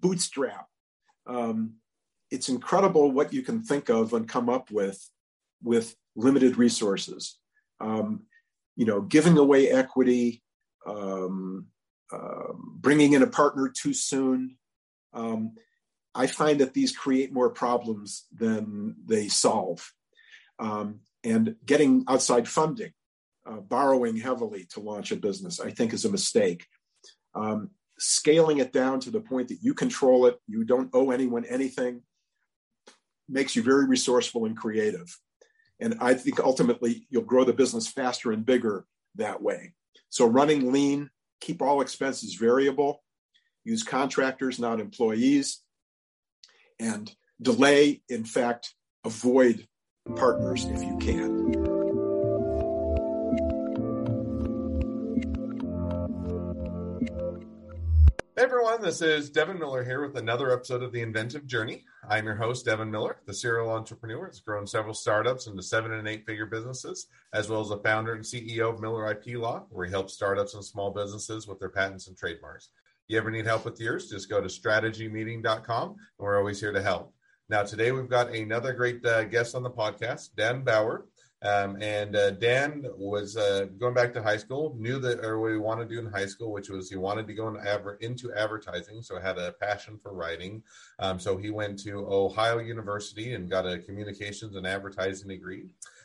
bootstrap. Um, it's incredible what you can think of and come up with with limited resources. Um, you know, giving away equity, um, uh, bringing in a partner too soon. Um, I find that these create more problems than they solve. Um, and getting outside funding, uh, borrowing heavily to launch a business, I think is a mistake. Scaling it down to the point that you control it, you don't owe anyone anything, makes you very resourceful and creative. And I think ultimately you'll grow the business faster and bigger that way. So running lean, keep all expenses variable, use contractors, not employees, and delay, in fact, avoid partners if you can. Hey everyone, this is Devin Miller here with another episode of The Inventive Journey. I'm your host, Devin Miller, the serial entrepreneur has grown several startups into seven and eight figure businesses, as well as the founder and CEO of Miller IP Law, where he helps startups and small businesses with their patents and trademarks. You ever need help with yours, just go to strategymeeting.com, and we're always here to help. Now, today we've got another great uh, guest on the podcast, Dan Bauer. Um, and uh, Dan was uh, going back to high school, knew that or what he wanted to do in high school, which was he wanted to go into, adver- into advertising. So had a passion for writing. Um, so he went to Ohio University and got a communications and advertising degree.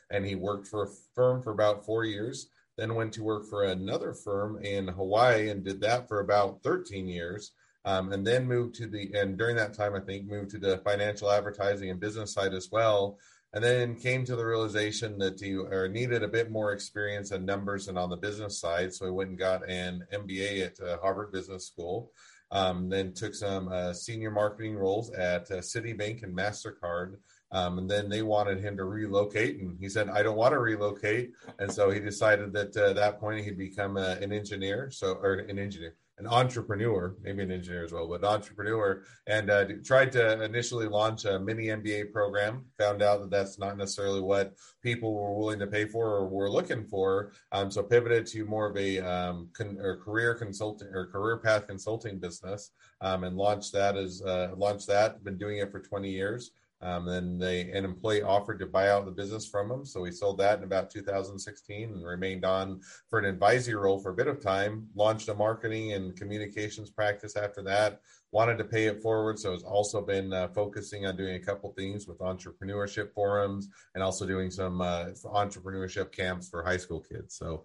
And he worked for a firm for about four years. Then went to work for another firm in Hawaii and did that for about 13 years. Um, and then moved to the and during that time, I think moved to the financial advertising and business side as well and then came to the realization that he or needed a bit more experience and numbers and on the business side. So he went and got an MBA at uh, Harvard Business School. Um, then took some uh, senior marketing roles at uh, Citibank and Mastercard. Um, and then they wanted him to relocate, and he said, "I don't want to relocate." And so he decided that uh, at that point he'd become uh, an engineer, so or an engineer, an entrepreneur, maybe an engineer as well, but an entrepreneur, and uh, tried to initially launch a mini MBA program. Found out that that's not necessarily what people were willing to pay for or were looking for. Um, so pivoted to more of a um, con- or career consulting or career path consulting business, um, and launched that as uh, launched that. Been doing it for 20 years. Um, then they an employee offered to buy out the business from him, so he sold that in about 2016 and remained on for an advisory role for a bit of time. Launched a marketing and communications practice after that. Wanted to pay it forward, so has also been uh, focusing on doing a couple things with entrepreneurship forums and also doing some uh, entrepreneurship camps for high school kids. So,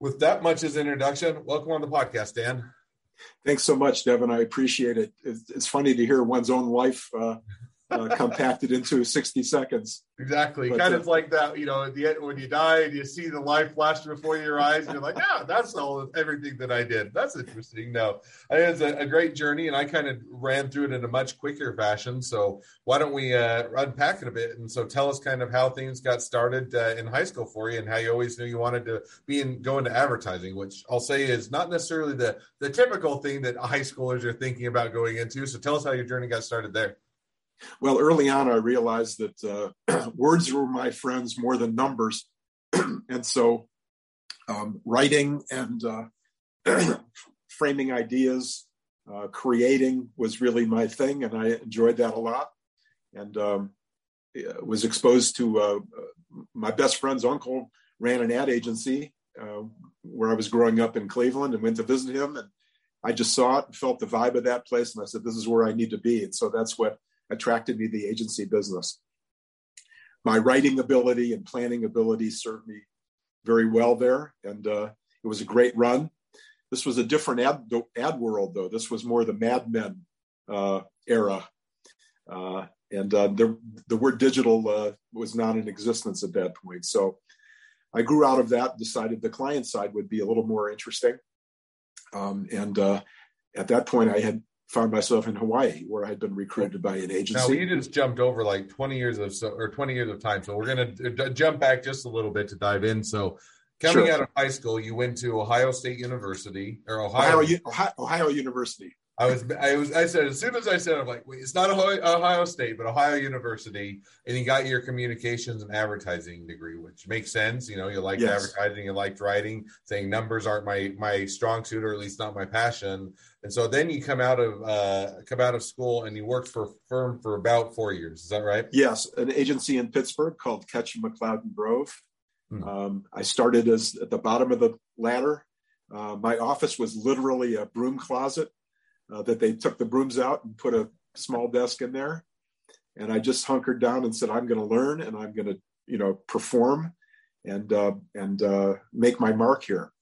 with that much as introduction, welcome on the podcast, Dan. Thanks so much, Devin. I appreciate it. It's, funny to hear one's own life uh, uh, compacted into 60 seconds. Exactly. But, kind uh, of like that, you know, at the end, when you die and you see the life flash before your eyes, you're like, yeah, that's all everything that I did. That's interesting. No, it was a, a, great journey and I kind of ran through it in a much quicker fashion. So why don't we uh, unpack it a bit? And so tell us kind of how things got started uh, in high school for you and how you always knew you wanted to be in, go into advertising, which I'll say is not necessarily the, the typical thing that high schoolers are thinking about going into. So tell us how your journey got started there. Well, early on, I realized that uh, words were my friends more than numbers. and so um, writing and uh, framing ideas, uh, creating was really my thing, and I enjoyed that a lot. And um, was exposed to uh, my best friend's uncle ran an ad agency uh, where I was growing up in Cleveland and went to visit him. And I just saw it and felt the vibe of that place. And I said, this is where I need to be. And so that's what attracted me to the agency business. My writing ability and planning ability served me very well there, and uh, it was a great run. This was a different ad, ad world, though. This was more the Mad Men uh, era. Uh, and uh, the, the word digital uh, was not in existence at that point. So I grew out of that, decided the client side would be a little more interesting. Um, and uh, at that point, I had found myself in Hawaii, where I had been recruited by an agency. Now you just jumped over like twenty years of so, or twenty years of time, so we're going to uh, jump back just a little bit to dive in. So, coming sure. out of high school, you went to Ohio State University or Ohio Ohio, Ohio, Ohio University. I was, I was, I said as soon as I said, I'm like, wait, it's not Ohio State, but Ohio University, and you got your communications and advertising degree, which makes sense. You know, you liked yes. advertising, you liked writing. Saying numbers aren't my my strong suit, or at least not my passion. And so then you come out of uh, come out of school and you worked for a firm for about four years. Is that right? Yes, an agency in Pittsburgh called Ketchum MacLeod and Grove. Hmm. Um, I started as at the bottom of the ladder. Uh, my office was literally a broom closet uh, that they took the brooms out and put a small desk in there. And I just hunkered down and said, I'm going to learn and I'm going to, you know, perform and uh, and uh, make my mark here.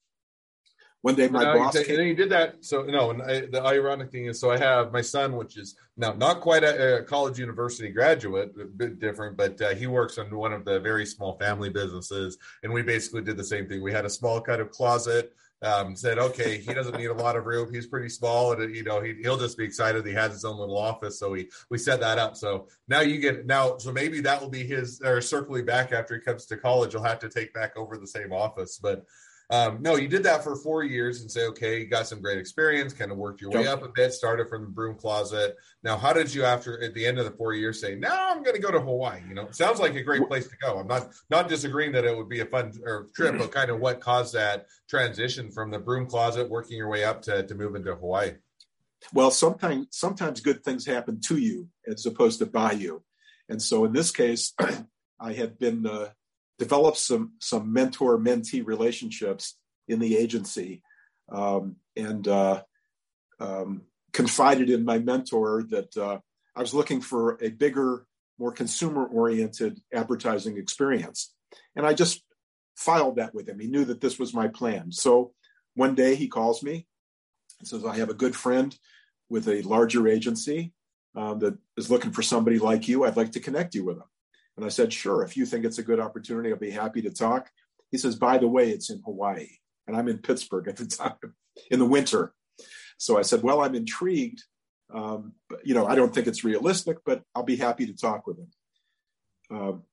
One day, my boss. You, came- you did that. So no, and I, the ironic thing is, so I have my son, which is now not quite a, a college university graduate, a bit different, but uh, he works in one of the very small family businesses, and we basically did the same thing. We had a small kind of closet um, said, okay, he doesn't need a lot of room. He's pretty small, and you know he, will just be excited. He has his own little office, so we we set that up. So now you get now, so maybe that will be his or circling back after he comes to college. He'll have to take back over the same office, but um, no, you did that for four years and say, okay, you got some great experience, kind of worked your way up a bit, started from the broom closet. Now, how did you, after at the end of the four years, say, now I'm going to go to Hawaii? You know, sounds like a great place to go. I'm not not disagreeing that it would be a fun or trip, but kind of what caused that transition from the broom closet, working your way up to to move into Hawaii. Well, sometimes sometimes good things happen to you as opposed to by you, and so in this case, I had been uh, developed some some mentor mentee relationships in the agency um, and uh, um, confided in my mentor that uh, I was looking for a bigger, more consumer oriented advertising experience. And I just filed that with him. He knew that this was my plan. So one day he calls me and says, I have a good friend with a larger agency um, that is looking for somebody like you. I'd like to connect you with him. And I said, sure, if you think it's a good opportunity, I'll be happy to talk. He says, by the way, it's in Hawaii. And I'm in Pittsburgh at the time in the winter. So I said, well, I'm intrigued. Um, but, you know, I don't think it's realistic, but I'll be happy to talk with him. Um,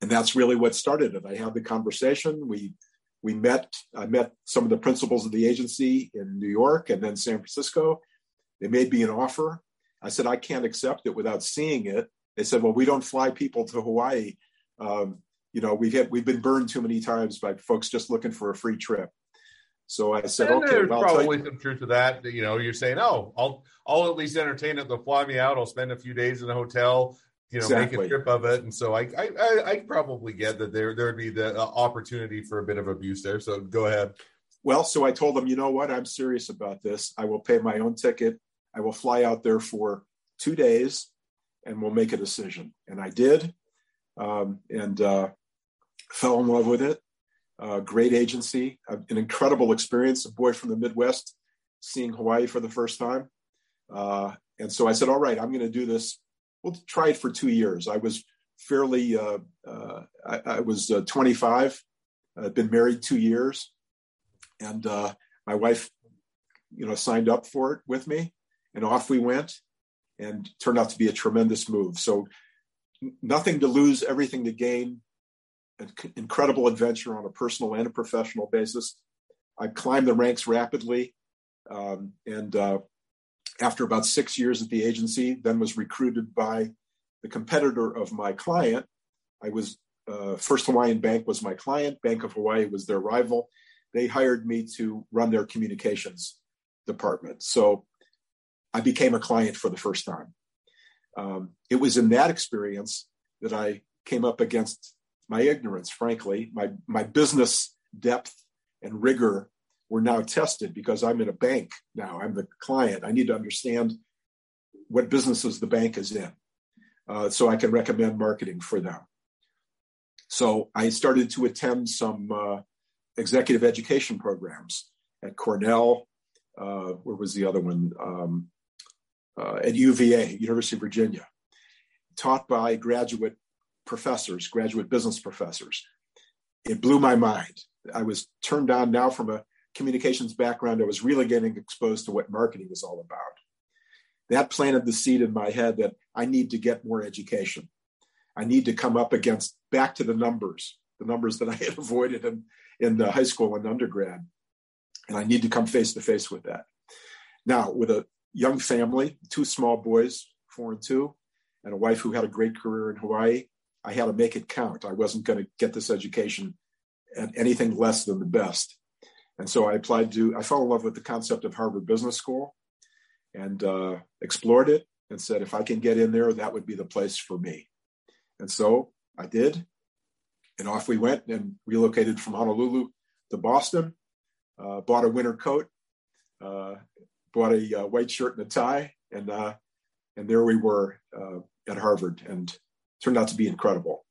and that's really what started it. I had the conversation. We we met. I met some of the principals of the agency in New York and then San Francisco. They made me an offer. I said I can't accept it without seeing it. They said, "Well, we don't fly people to Hawaii. Um, you know, we've had, we've been burned too many times by folks just looking for a free trip." So I said, and "Okay." There's well, probably some truth to that. You know, you're saying, "Oh, I'll I'll at least entertain it. They'll fly me out. I'll spend a few days in a hotel." You know, exactly. make a trip of it, and so I, I, I, I probably get that there there would be the uh, opportunity for a bit of abuse there. So go ahead. Well, so I told them, you know what, I'm serious about this. I will pay my own ticket. I will fly out there for two days and we'll make a decision. And I did, um, and uh, fell in love with it. Uh, great agency, an incredible experience. A boy from the Midwest seeing Hawaii for the first time. Uh, and so I said, all right, I'm going to do this. We'll try it for two years. I was fairly, uh, uh, I, I, was uh, 25, I'd been married two years. And my wife, you know, signed up for it with me and off we went and turned out to be a tremendous move. So nothing to lose, everything to gain. An incredible adventure on a personal and a professional basis. I climbed the ranks rapidly, um, and uh, after about six years at the agency, then was recruited by the competitor of my client. I was uh, First Hawaiian Bank was my client. Bank of Hawaii was their rival. They hired me to run their communications department. So I became a client for the first time. Um, it was in that experience that I came up against my ignorance, frankly. My, my business depth and rigor were now tested because I'm in a bank now. I'm the client. I need to understand what businesses the bank is in uh, so I can recommend marketing for them. So I started to attend some uh, executive education programs at Cornell. Uh, where was the other one? Um, uh, at UVA, University of Virginia, taught by graduate professors, graduate business professors. It blew my mind. I was turned on now from a communications background. I was really getting exposed to what marketing is all about. That planted the seed in my head that I need to get more education. I need to come up against back to the numbers, the numbers that I had avoided in, in high school and undergrad. And I need to come face to face with that. Now, with a young family, two small boys, four and two, and a wife who had a great career in Hawaii. I had to make it count. I wasn't going to get this education at anything less than the best. And so I applied to, I fell in love with the concept of Harvard Business School and uh, explored it and said, if I can get in there, that would be the place for me. And so I did. And off we went and relocated from Honolulu to Boston, uh, bought a winter coat, uh, bought a uh, white shirt and a tie, and uh, and there we were uh, at Harvard, and turned out to be incredible.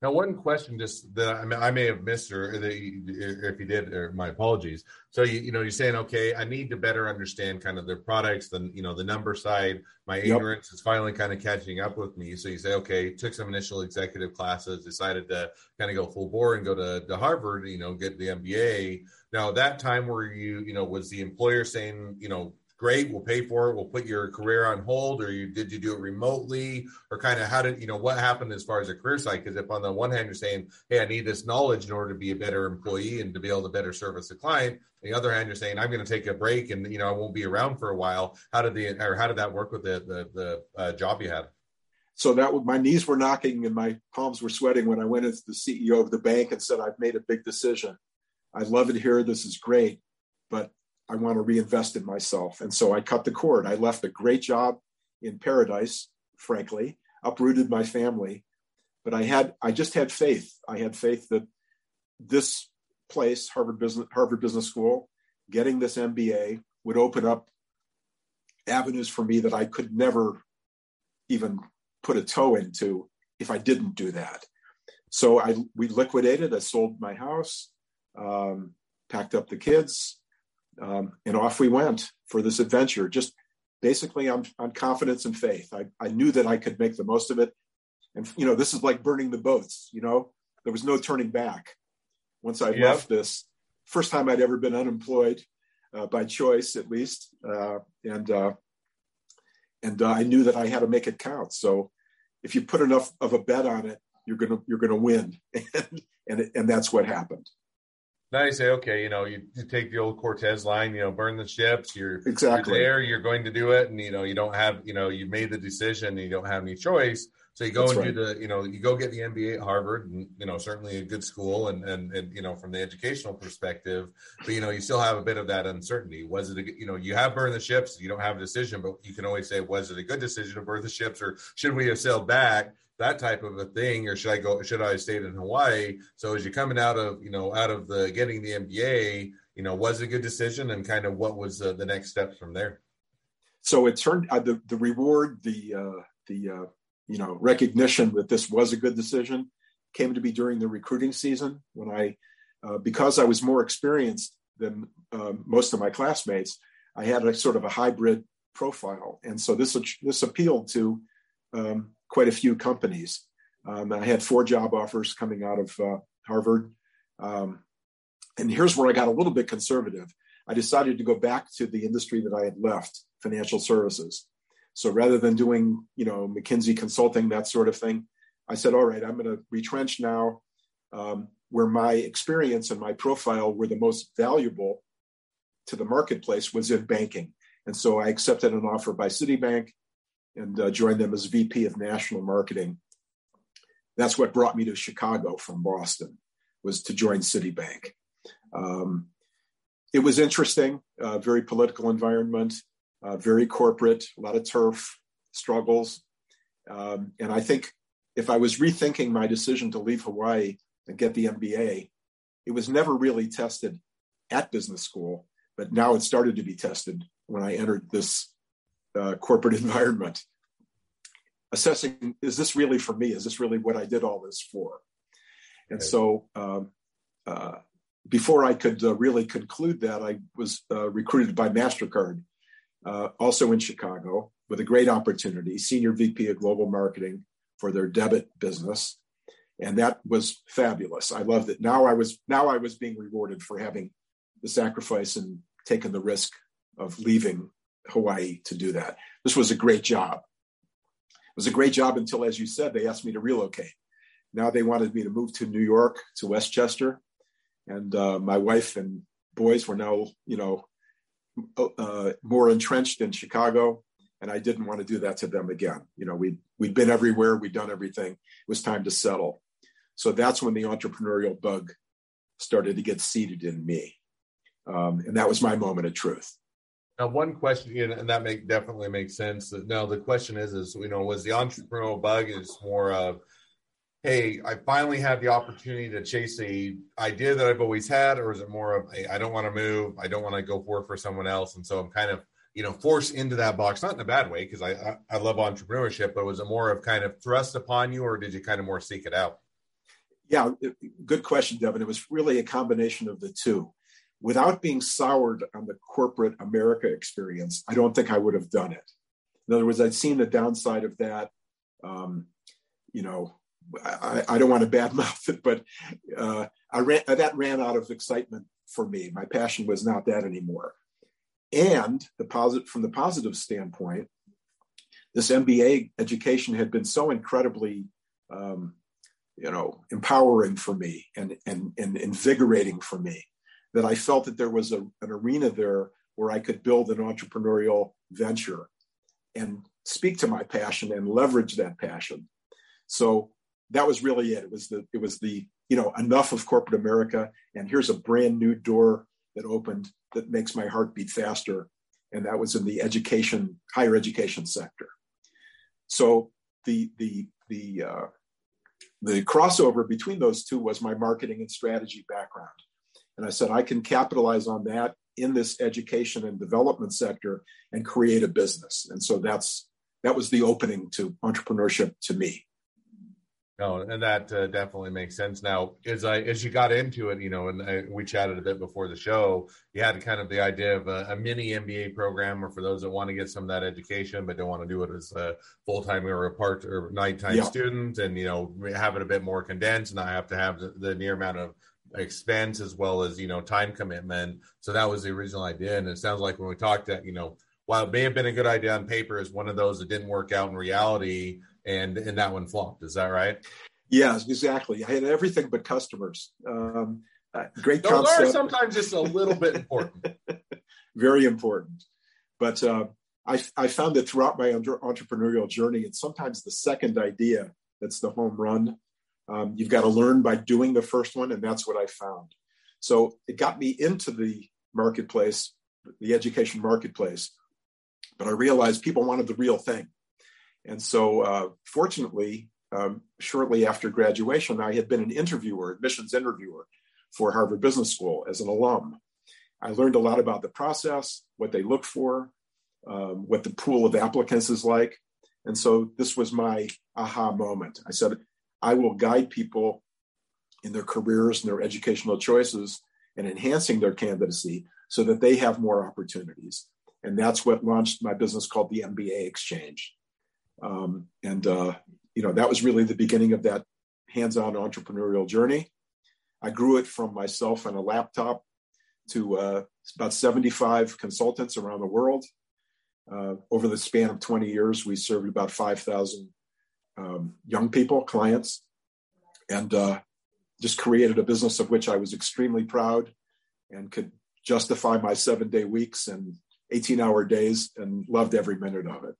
Now, one question just that I, mean, I may have missed, or if you did, or my apologies. So you, you know, you're saying, okay, I need to better understand kind of their products, the you know the number side. My yep. ignorance is finally kind of catching up with me. So you say, okay, took some initial executive classes, decided to kind of go full bore and go to, to Harvard, you know, get the MBA. Now, that time where you, you know, was the employer saying, you know, great we'll pay for it we'll put your career on hold or you did you do it remotely? Or kind of how did you know what happened as far as a career site because if on the one hand you're saying hey i need this knowledge in order to be a better employee and to be able to better service the client on the other hand you're saying i'm going to take a break and you know i won't be around for a while. How did the or how did that work with the the, the uh, job you had? So that my knees were knocking and my palms were sweating when i went into the ceo of the bank and said i've made a big decision. I love it here. This is great. But I want to reinvest in myself. And so I cut the cord. I left a great job in paradise, frankly, uprooted my family. But I had, I just had faith. I had faith that this place, Harvard Business, Harvard Business School, getting this MBA would open up avenues for me that I could never even put a toe into if I didn't do that. So I we liquidated. I sold my house, um, packed up the kids, um, and off we went for this adventure, just basically on, on confidence and faith. I, I knew that I could make the most of it. And, you know, this is like burning the boats, you know, there was no turning back once I yep. left this. First time I'd ever been unemployed uh, by choice, at least. Uh, and uh, and uh, I knew that I had to make it count. So if you put enough of a bet on it, you're gonna you're gonna win, and and, and that's what happened. Now you say, okay, you know, you, you, take the old Cortez line, you know, burn the ships. You're exactly you're there. You're going to do it, and you know, you don't have, you know, you made the decision, and you don't have any choice. So you go That's and right. do the, you know, you go get the MBA at Harvard, and you know, certainly a good school, and and and you know, from the educational perspective, but you know, you still have a bit of that uncertainty. Was it, a, you know, you have burned the ships, you don't have a decision, but you can always say, was it a good decision to burn the ships, or should we have sailed back? that type of a thing, or should I go? Should I stay in Hawaii? So as you're coming out of you know out of the getting the MBA, you know, was it a good decision, and kind of what was uh, the next steps from there? So it turned uh, the the reward, the uh, the uh, you know recognition that this was a good decision came to be during the recruiting season when I, uh, because I was more experienced than uh, most of my classmates, I had a sort of a hybrid profile, and so this this appealed to um, quite a few companies. Um, I had four job offers coming out of uh, Harvard. Um, and here's where I got a little bit conservative. I decided to go back to the industry that I had left, financial services. So rather than doing, you know, McKinsey consulting, that sort of thing, I said, all right, I'm going to retrench now um, where my experience and my profile were the most valuable to the marketplace was in banking. And so I accepted an offer by Citibank and uh, joined them as VP of National Marketing. That's what brought me to Chicago from Boston, was to join Citibank. Um, it was interesting, uh, very political environment, uh, very corporate, a lot of turf struggles. Um, and I think if I was rethinking my decision to leave Hawaii and get the MBA, it was never really tested at business school, but now it started to be tested when I entered this uh, corporate environment, assessing is this really for me? Is this really what I did all this for? And so, um, uh, before I could uh, really conclude that, I was uh, recruited by MasterCard, uh, also in Chicago, with a great opportunity, senior VP of global marketing for their debit business. And that was fabulous. I loved it. Now I was now I was being rewarded for having the sacrifice and taken the risk of leaving Hawaii to do that. This was a great job. It was a great job until, as you said, they asked me to relocate. Now they wanted me to move to New York, to Westchester. And uh, my wife and boys were now, you know, uh, more entrenched in Chicago, and I didn't want to do that to them again. You know, we we'd been everywhere, we'd done everything. It was time to settle. So that's when the entrepreneurial bug started to get seated in me, um, and that was my moment of truth. Now, one question, and that make definitely makes sense. Now, the question is, is you know, was the entrepreneurial bug is more of, hey, I finally had the opportunity to chase a idea that I've always had, or is it more of, hey, I don't want to move, I don't want to go work for someone else, and so I'm kind of you know forced into that box, not in a bad way, because I, I I love entrepreneurship, but was it more of kind of thrust upon you, or did you kind of more seek it out? Yeah, good question, Devin. It was really a combination of the two without being soured on the corporate America experience, I don't think I would have done it. In other words, I'd seen the downside of that. Um, you know, I, I, don't want to badmouth it, but uh, I ran, that ran out of excitement for me. My passion was not that anymore. And the positive, from the positive standpoint, this MBA education had been so incredibly, um, you know, empowering for me and, and, and invigorating for me that I felt that there was a, an arena there where I could build an entrepreneurial venture and speak to my passion and leverage that passion. So that was really it. It was the it was the you know enough of corporate America, and here's a brand new door that opened that makes my heart beat faster, and that was in the education higher education sector. So the the the uh, the crossover between those two was my marketing and strategy background. And I said, I can capitalize on that in this education and development sector and create a business. And so that's that was the opening to entrepreneurship to me. No, and that uh, definitely makes sense. Now, as I as you got into it, you know, and I, we chatted a bit before the show, you had kind of the idea of a, a, mini MBA program, or for those that want to get some of that education but don't want to do it as a full time or a part or nighttime yeah. student, and you know, have it a bit more condensed, and I have to have the, the near amount of expense as well as you know time commitment. So that was the original idea, and it sounds like when we talked that you know while it may have been a good idea on paper, is one of those that didn't work out in reality, and and that one flopped. Is that right? Yes, exactly. I had everything but customers. Um, uh, great Those concept. are sometimes just a little bit important. Very important, but uh, I I found that throughout my entrepreneurial journey, it's sometimes the second idea that's the home run um, you've got to learn by doing the first one, and that's what I found. So it got me into the marketplace, the education marketplace, but I realized people wanted the real thing. And so, uh, fortunately, um, shortly after graduation, I had been an interviewer, admissions interviewer for Harvard Business School as an alum. I learned a lot about the process, what they look for, um, what the pool of applicants is like. And so this was my aha moment. I said, I will guide people in their careers and their educational choices and enhancing their candidacy so that they have more opportunities. And that's what launched my business called the MBA Exchange. Um, and, uh, you know, that was really the beginning of that hands on entrepreneurial journey. I grew it from myself and a laptop to uh, about 75 consultants around the world. Uh, over the span of 20 years, we served about 5,000 um, young people, clients, and uh, just created a business of which I was extremely proud and could justify my seven day weeks and 18 hour days and loved every minute of it.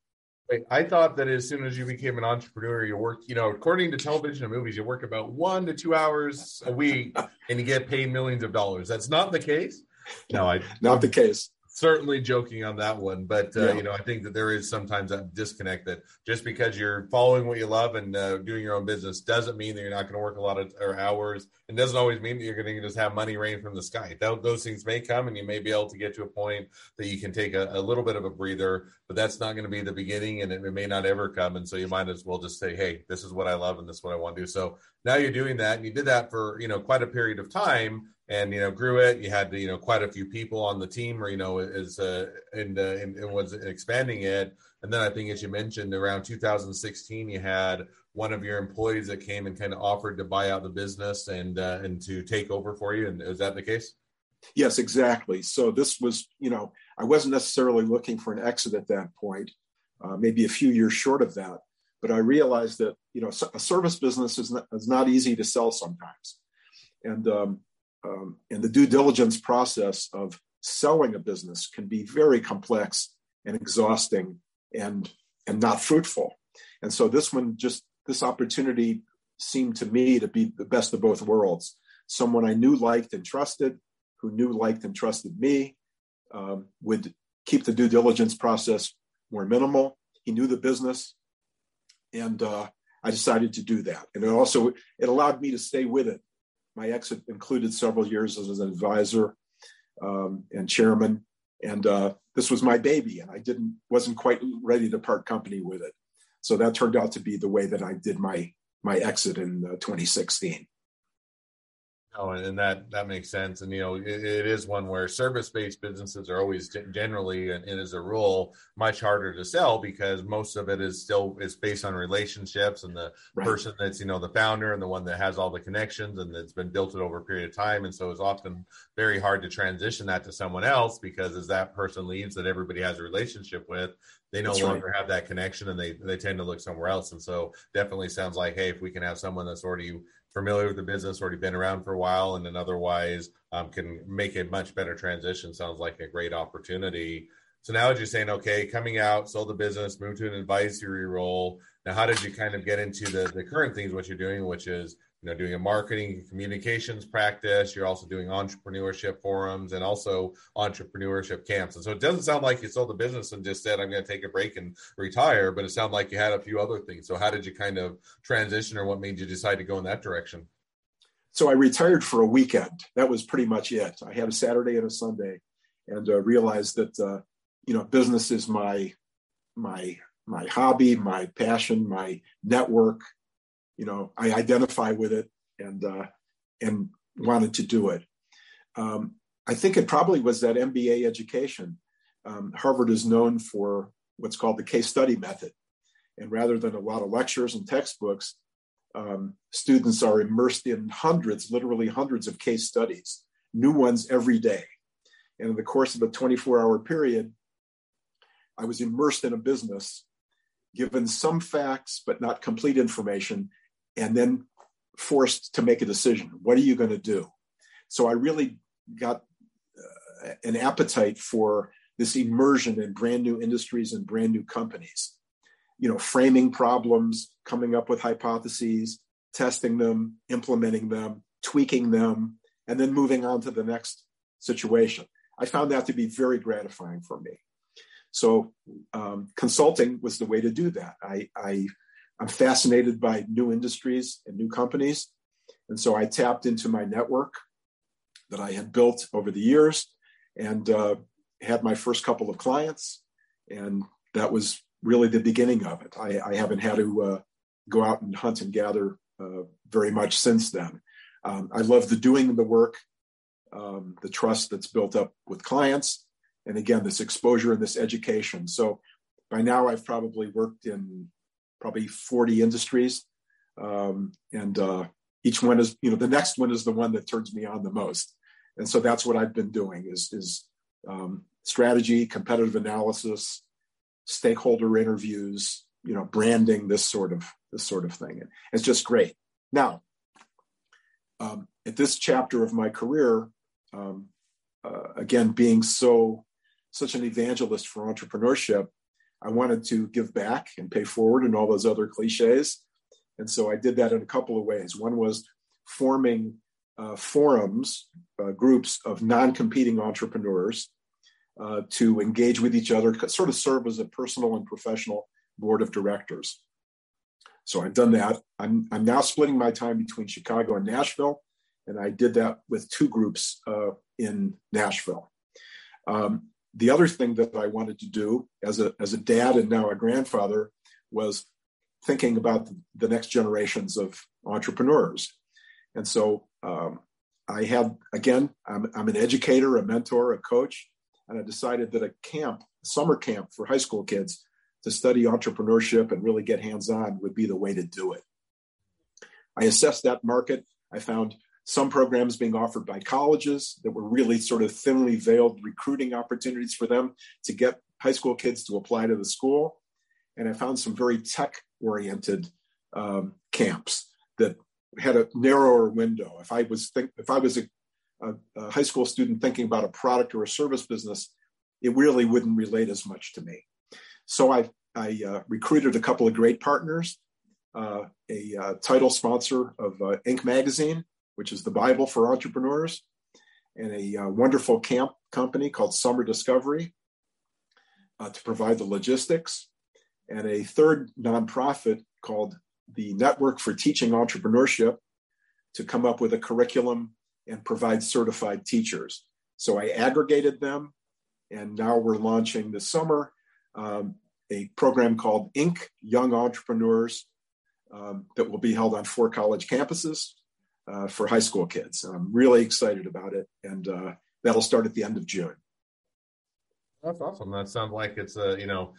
I thought that as soon as you became an entrepreneur, you work, you know, according to television and movies, you work about one to two hours a week and you get paid millions of dollars. That's not the case. No, I not the case certainly joking on that one, but uh, yeah. you know, I think that there is sometimes that disconnect that just because you're following what you love and uh, doing your own business doesn't mean that you're not going to work a lot of hours, and doesn't always mean that you're going to just have money rain from the sky. Th- those things may come, and you may be able to get to a point that you can take a, a little bit of a breather, but that's not going to be the beginning, and it, it may not ever come. And so you might as well just say, "Hey, this is what I love, and this is what I want to do." So now you're doing that, and you did that for you know quite a period of time and you know grew it. You had you know quite a few people on the team, or you know is uh, and, uh, and, and was expanding it. And then I think, as you mentioned, around 2016, you had one of your employees that came and kind of offered to buy out the business and uh, and to take over for you. And is that the case? Yes, exactly. So this was, you know, I wasn't necessarily looking for an exit at that point. Uh, maybe a few years short of that, but I realized that you know a service business is not, is not easy to sell sometimes, and um, um, and the due diligence process of selling a business can be very complex and exhausting and and not fruitful. And so this one just this opportunity seemed to me to be the best of both worlds. Someone I knew, liked, and trusted, who knew, liked, and trusted me, um, would keep the due diligence process more minimal. He knew the business, and uh, I decided to do that. And it also it allowed me to stay with it. My exit included several years as an advisor um, and chairman, and uh, this was my baby, and I didn't wasn't quite ready to part company with it. So that turned out to be the way that I did my my exit in uh, 2016. Oh, and that that makes sense. And you know, it, it is one where service-based businesses are always generally, and, and as a rule, much harder to sell because most of it is still is based on relationships and the right. person that's you know the founder and the one that has all the connections and that's been built it over a period of time. And so it's often very hard to transition that to someone else because as that person leaves, that everybody has a relationship with, they no that's longer right. have that connection and they they tend to look somewhere else. And so definitely sounds like, hey, if we can have someone that's already familiar with the business, already been around for a while, and then otherwise um, can make a much better transition. Sounds like a great opportunity. So now, as you're saying, okay, coming out, sold the business, moved to an advisory role. Now, how did you kind of get into the the current things what you're doing, which is you know doing a marketing communications practice. You're also doing entrepreneurship forums and also entrepreneurship camps. And so it doesn't sound like you sold the business and just said i'm going to take a break and retire but it sounded like you had a few other things. So how did you kind of transition or what made you decide to go in that direction? So i retired for a weekend. That was pretty much it. I had a saturday and a sunday and uh, realized that uh, you know business is my my my hobby my passion my network you know, I identify with it and uh, and wanted to do it. Um, I think it probably was that MBA education. Um, Harvard is known for what's called the case study method, and rather than a lot of lectures and textbooks, um, students are immersed in hundreds, literally hundreds of case studies, new ones every day. And in the course of a 24 hour period, I was immersed in a business, given some facts, but not complete information, and then forced to make a decision. What are you going to do? So I really got uh, an appetite for this immersion in brand new industries and brand new companies. You know, framing problems, coming up with hypotheses, testing them, implementing them, tweaking them, and then moving on to the next situation. I found that to be very gratifying for me. So, um, consulting was the way to do that. I, I I'm fascinated by new industries and new companies. And so I tapped into my network that I had built over the years and uh, had my first couple of clients. And that was really the beginning of it. I, I haven't had to uh, go out and hunt and gather uh, very much since then. Um, I love the doing the work, um, the trust that's built up with clients, and again, this exposure and this education. So by now, I've probably worked in probably 40 industries. Um, and uh, each one is, you know, the next one is the one that turns me on the most. And so that's what I've been doing is, is um, strategy, competitive analysis, stakeholder interviews, you know, branding, this sort of, this sort of thing. And it's just great. Now, um, at this chapter of my career, um, uh, again, being so, such an evangelist for entrepreneurship, I wanted to give back and pay forward and all those other cliches. And so I did that in a couple of ways. One was forming uh, forums, uh, groups of non competing entrepreneurs uh, to engage with each other, sort of serve as a personal and professional board of directors. So I've done that. I'm, I'm now splitting my time between Chicago and Nashville, and I did that with two groups uh, in Nashville. Um, the other thing that I wanted to do as a as a dad and now a grandfather was thinking about the, next generations of entrepreneurs, and so um, I had again I'm, I'm an educator, a mentor, a coach, and I decided that a camp, summer camp for high school kids to study entrepreneurship and really get hands on would be the way to do it. I assessed that market. I found some programs being offered by colleges that were really sort of thinly veiled recruiting opportunities for them to get high school kids to apply to the school. And I found some very tech oriented um, camps that had a narrower window. If I was think, if I was a, a, a high school student thinking about a product or a service business, it really wouldn't relate as much to me. So I, I uh, recruited a couple of great partners, uh, a uh, title sponsor of uh, Inc. magazine, which is the Bible for entrepreneurs, and a uh, wonderful camp company called Summer Discovery uh, to provide the logistics, and a third nonprofit called the Network for Teaching Entrepreneurship to come up with a curriculum and provide certified teachers. So I aggregated them, and now we're launching this summer um, a program called Inc. Young Entrepreneurs um, that will be held on four college campuses uh, for high school kids. I'm really excited about it, and uh, that'll start at the end of June. That's awesome. That sounds like it's a you know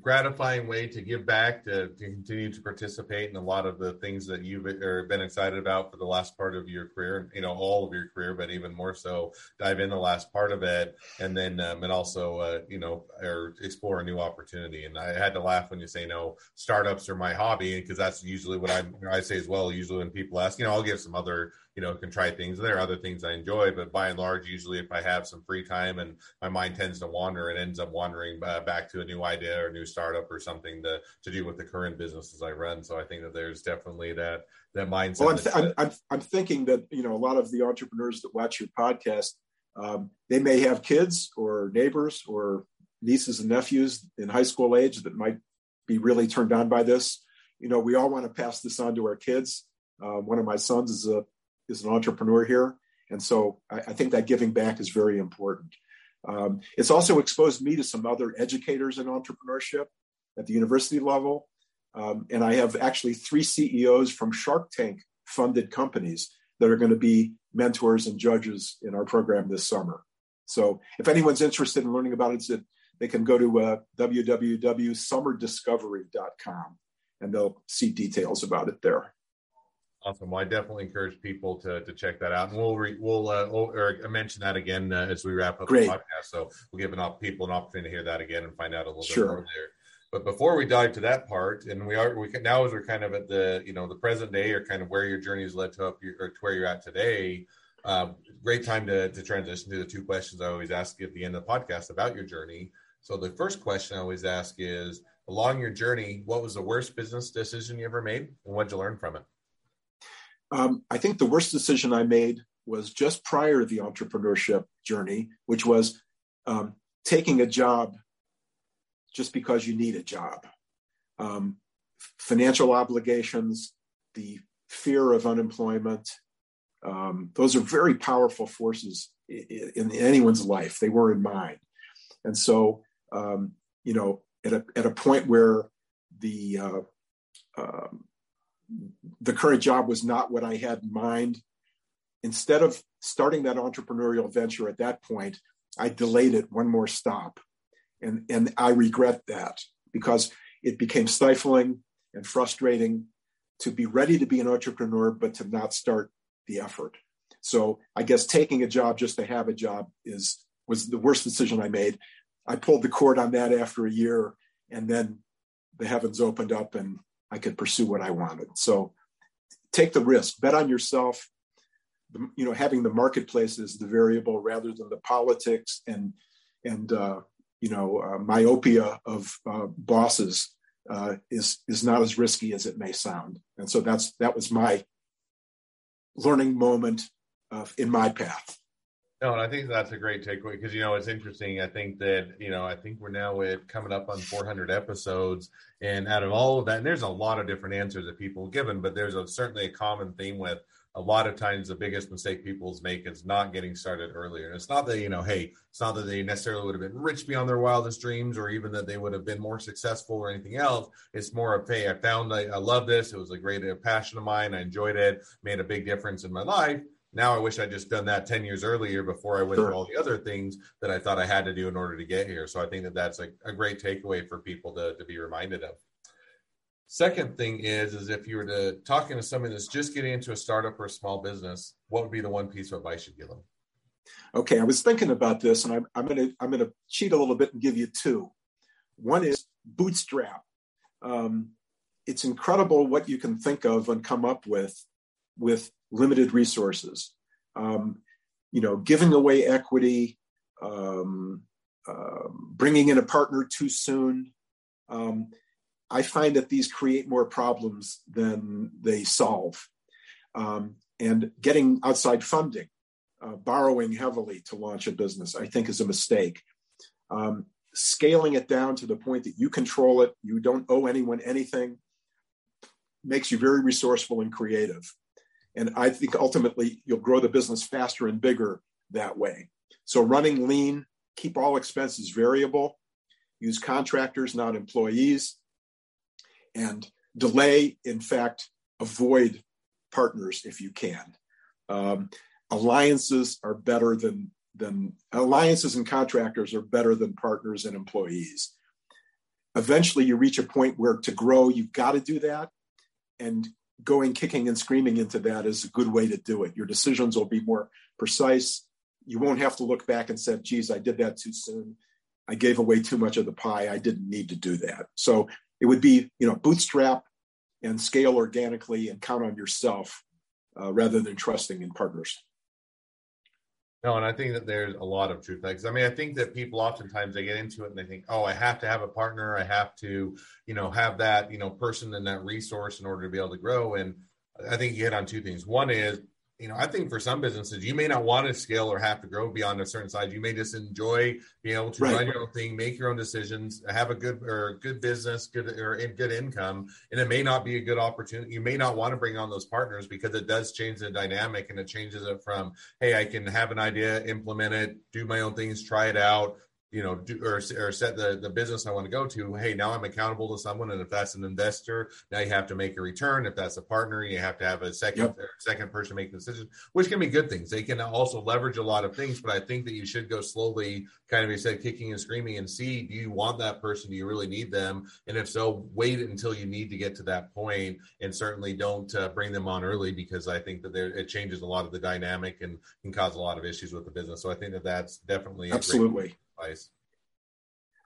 gratifying way to give back to, to, continue to participate in a lot of the things that you've been excited about for the last part of your career you know all of your career but even more so dive in the last part of it. And then um, and also uh, you know or explore a new opportunity. And i had to laugh when you say no startups are my hobby because that's usually what i i say as well usually when people ask you know i'll give some other you know can try things. There are other things i enjoy but by and large usually if i have some free time and my mind tends to wander and ends up wandering uh, back to a new idea or new startup or something to to do with the current businesses i run. So i think that there's definitely that that mindset well i'm, th- I'm, I'm, I'm thinking that you know a lot of the entrepreneurs that watch your podcast um, they may have kids or neighbors or nieces and nephews in high school age that might be really turned on by this. You know we all want to pass this on to our kids. Uh, one of my sons is a is an entrepreneur here. And so I, I think that giving back is very important. Um, it's also exposed me to some other educators in entrepreneurship at the university level. Um, and I have actually three CEOs from Shark Tank funded companies that are going to be mentors and judges in our program this summer. So if anyone's interested in learning about it, they can go to uh, www.summerdiscovery.com and they'll see details about it there. Awesome. Well, I definitely encourage people to, to check that out, and we'll re, we'll uh, or mention that again uh, as we wrap up Great. the podcast. So we'll give enough people an opportunity to hear that again and find out a little sure. bit more there. But before we dive to that part, and we are we can now as we're kind of at the you know the present day or kind of where your journey has led to up your, or to where you're at today. Um, great time to to transition to the two questions I always ask at the end of the podcast about your journey. So the first question I always ask is, along your journey, what was the worst business decision you ever made, and what'd you learn from it? Um, I think the worst decision I made was just prior to the entrepreneurship journey, which was um, taking a job just because you need a job. Um, financial obligations, the fear of unemployment, um, those are very powerful forces in, in, anyone's life. They were in mine. And so, um, you know, at a, at a point where the uh, um, the current job was not what I had in mind. Instead of starting that entrepreneurial venture at that point, I delayed it one more stop. And, and I regret that because it became stifling and frustrating to be ready to be an entrepreneur, but to not start the effort. So I guess taking a job just to have a job is was the worst decision I made. I pulled the cord on that after a year, and then the heavens opened up and I could pursue what I wanted. So take the risk, bet on yourself. You know, having the marketplace as the variable rather than the politics and and uh, you know uh, myopia of uh, bosses uh, is is not as risky as it may sound. And so that's that was my learning moment in my path. No, and I think that's a great takeaway because you know it's interesting. I think that you know I think we're now at coming up on 400 episodes, and out of all of that, and there's a lot of different answers that people have given, but there's a, certainly a common theme with a lot of times the biggest mistake people make is not getting started earlier. And it's not that you know, hey, it's not that they necessarily would have been rich beyond their wildest dreams, or even that they would have been more successful or anything else. It's more of, hey, I found I, I love this. It was a great passion of mine. I enjoyed it. Made a big difference in my life now I wish I'd just done that 10 years earlier before I went sure. through all the other things that I thought I had to do in order to get here. So I think that that's a, a great takeaway for people to, to be reminded of. Second thing is, is if you were to talking to somebody that's just getting into a startup or a small business, what would be the one piece of advice you'd give them? Okay, I was thinking about this, and I'm, I'm gonna I'm gonna cheat a little bit and give you two. One is bootstrap. Um, it's incredible what you can think of and come up with with limited resources. Um, you know, giving away equity, um, uh, bringing in a partner too soon. Um, I find that these create more problems than they solve. Um, and getting outside funding, uh, borrowing heavily to launch a business, I think is a mistake. Um, scaling it down to the point that you control it, you don't owe anyone anything, makes you very resourceful and creative. And I think ultimately you'll grow the business faster and bigger that way. So running lean, keep all expenses variable, use contractors, not employees, and delay, in fact, avoid partners if you can. Um, alliances are better than than alliances and contractors are better than partners and employees. Eventually, you reach a point where to grow, you've got to do that, and going kicking and screaming into that is a good way to do it. Your decisions will be more precise. You won't have to look back and say, "Geez, I did that too soon. I gave away too much of the pie. I didn't need to do that." So it would be, you know, bootstrap and scale organically and count on yourself uh, rather than trusting in partners. No, and I think that there's a lot of truth. Because I mean, I think that people oftentimes they get into it and they think, "Oh, I have to have a partner. I have to, you know, have that, you know, person and that resource in order to be able to grow." And I think you hit on two things. One is you know, I think for some businesses, you may not want to scale or have to grow beyond a certain size. You may just enjoy being able to right. run your own thing, make your own decisions, have a good or good business, good or good income, and it may not be a good opportunity. You may not want to bring on those partners because it does change the dynamic and it changes it from, hey, I can have an idea, implement it, do my own things, try it out, you know, do, or, or set the, the business I want to go to. Hey, now I'm accountable to someone. And if that's an investor, now you have to make a return. If that's a partner, you have to have a second, yep. second person make the decision, which can be good things. They can also leverage a lot of things, but I think that you should go slowly, kind of, you said, kicking and screaming and see, do you want that person? Do you really need them? And if so, wait until you need to get to that point and certainly don't uh, bring them on early because I think that there, it changes a lot of the dynamic and can cause a lot of issues with the business. So I think that that's definitely absolutely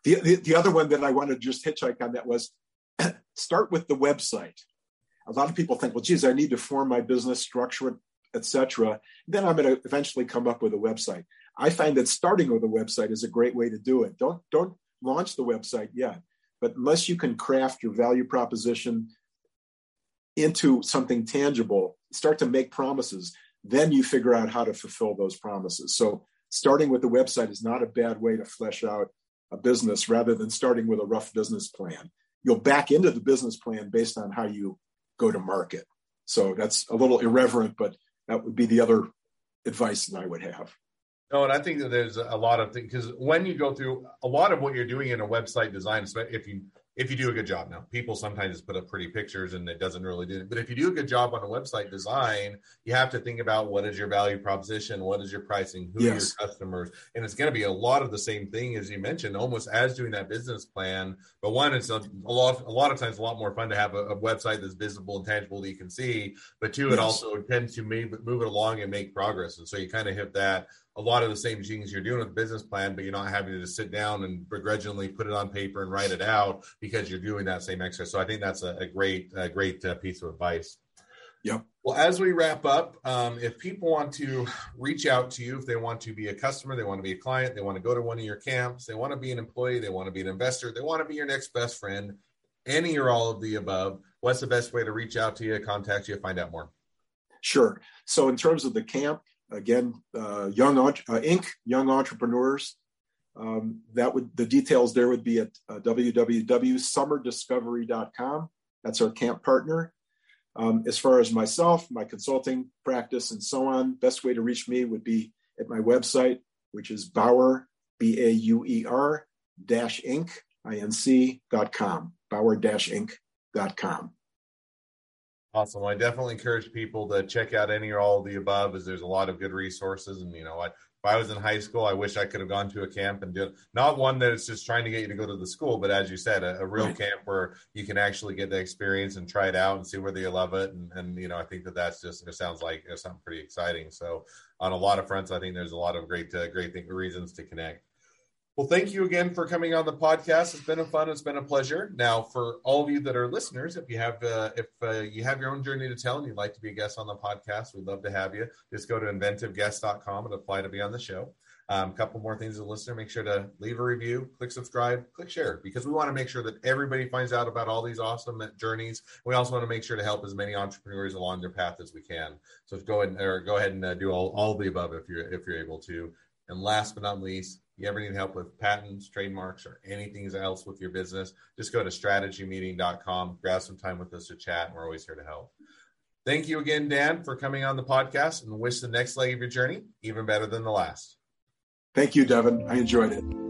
the, the, the other one that I wanted to just hitchhike on that was start with the website. A lot of people think, well, geez, I need to form my business, structure etc. Then I'm going to eventually come up with a website. I find that starting with a website is a great way to do it. Don't don't launch the website yet, but unless you can craft your value proposition into something tangible, start to make promises, then you figure out how to fulfill those promises. So starting with the website is not a bad way to flesh out a business rather than starting with a rough business plan. You'll back into the business plan based on how you go to market. So that's a little irreverent, but that would be the other advice that I would have. No, and I think that there's a lot of things because when you go through a lot of what you're doing in a website design, if you if you do a good job. Now, people sometimes just put up pretty pictures and it doesn't really do it. But if you do a good job on a website design, you have to think about what is your value proposition, what is your pricing, who yes. are your customers, and it's going to be a lot of the same thing as you mentioned, almost as doing that business plan. But one, it's a, a lot, a lot of times, a lot more fun to have a, a, website that's visible and tangible that you can see. But two, yes. it also tends to move, move it along and make progress, and so you kind of hit that a lot of the same things you're doing with business plan, but you're not having to just sit down and begrudgingly put it on paper and write it out because you're doing that same exercise. So I think that's a, a great, a great uh, piece of advice. Yep. Well, as we wrap up, um, if people want to reach out to you, if they want to be a customer, they want to be a client, they want to go to one of your camps, they want to be an employee, they want to be an investor, they want to be your next best friend, any or all of the above, what's the best way to reach out to you, contact you, find out more? Sure. So, in terms of the camp, again, uh, young uh, Inc. Young Entrepreneurs. Um, that would the details there would be at uh, www.summerdiscovery.com. That's our camp partner. Um, as far as myself, my consulting practice, and so on, best way to reach me would be at my website, which is Bauer B A U E R dash Inc. I-N-C dot com. Bauer dash Inc. dot com. Awesome. I definitely encourage people to check out any or all of the above, as there's a lot of good resources. And you know, I, if I was in high school, I wish I could have gone to a camp and did not one that is just trying to get you to go to the school, but as you said, a, a real right. camp where you can actually get the experience and try it out and see whether you love it. And, and you know, I think that that's just it sounds like something pretty exciting. So on a lot of fronts, I think there's a lot of great uh, great thing, reasons to connect. Well, thank you again for coming on the podcast. It's been a fun. It's been a pleasure. Now, for all of you that are listeners, if you have uh, if uh, you have your own journey to tell and you'd like to be a guest on the podcast, we'd love to have you. Just go to inventiveguest.com and apply to be on the show. A um, couple more things as a listener. Make sure to leave a review, click subscribe, click share, because we want to make sure that everybody finds out about all these awesome journeys. We also want to make sure to help as many entrepreneurs along their path as we can. So go ahead and, or go ahead and uh, do all, all the above if you're if you're able to. And last but not least, you ever need help with patents, trademarks, or anything else with your business, just go to strategymeeting.com, grab some time with us to chat, and we're always here to help. Thank you again, Dan, for coming on the podcast and wish the next leg of your journey even better than the last. Thank you, Devin. I enjoyed it.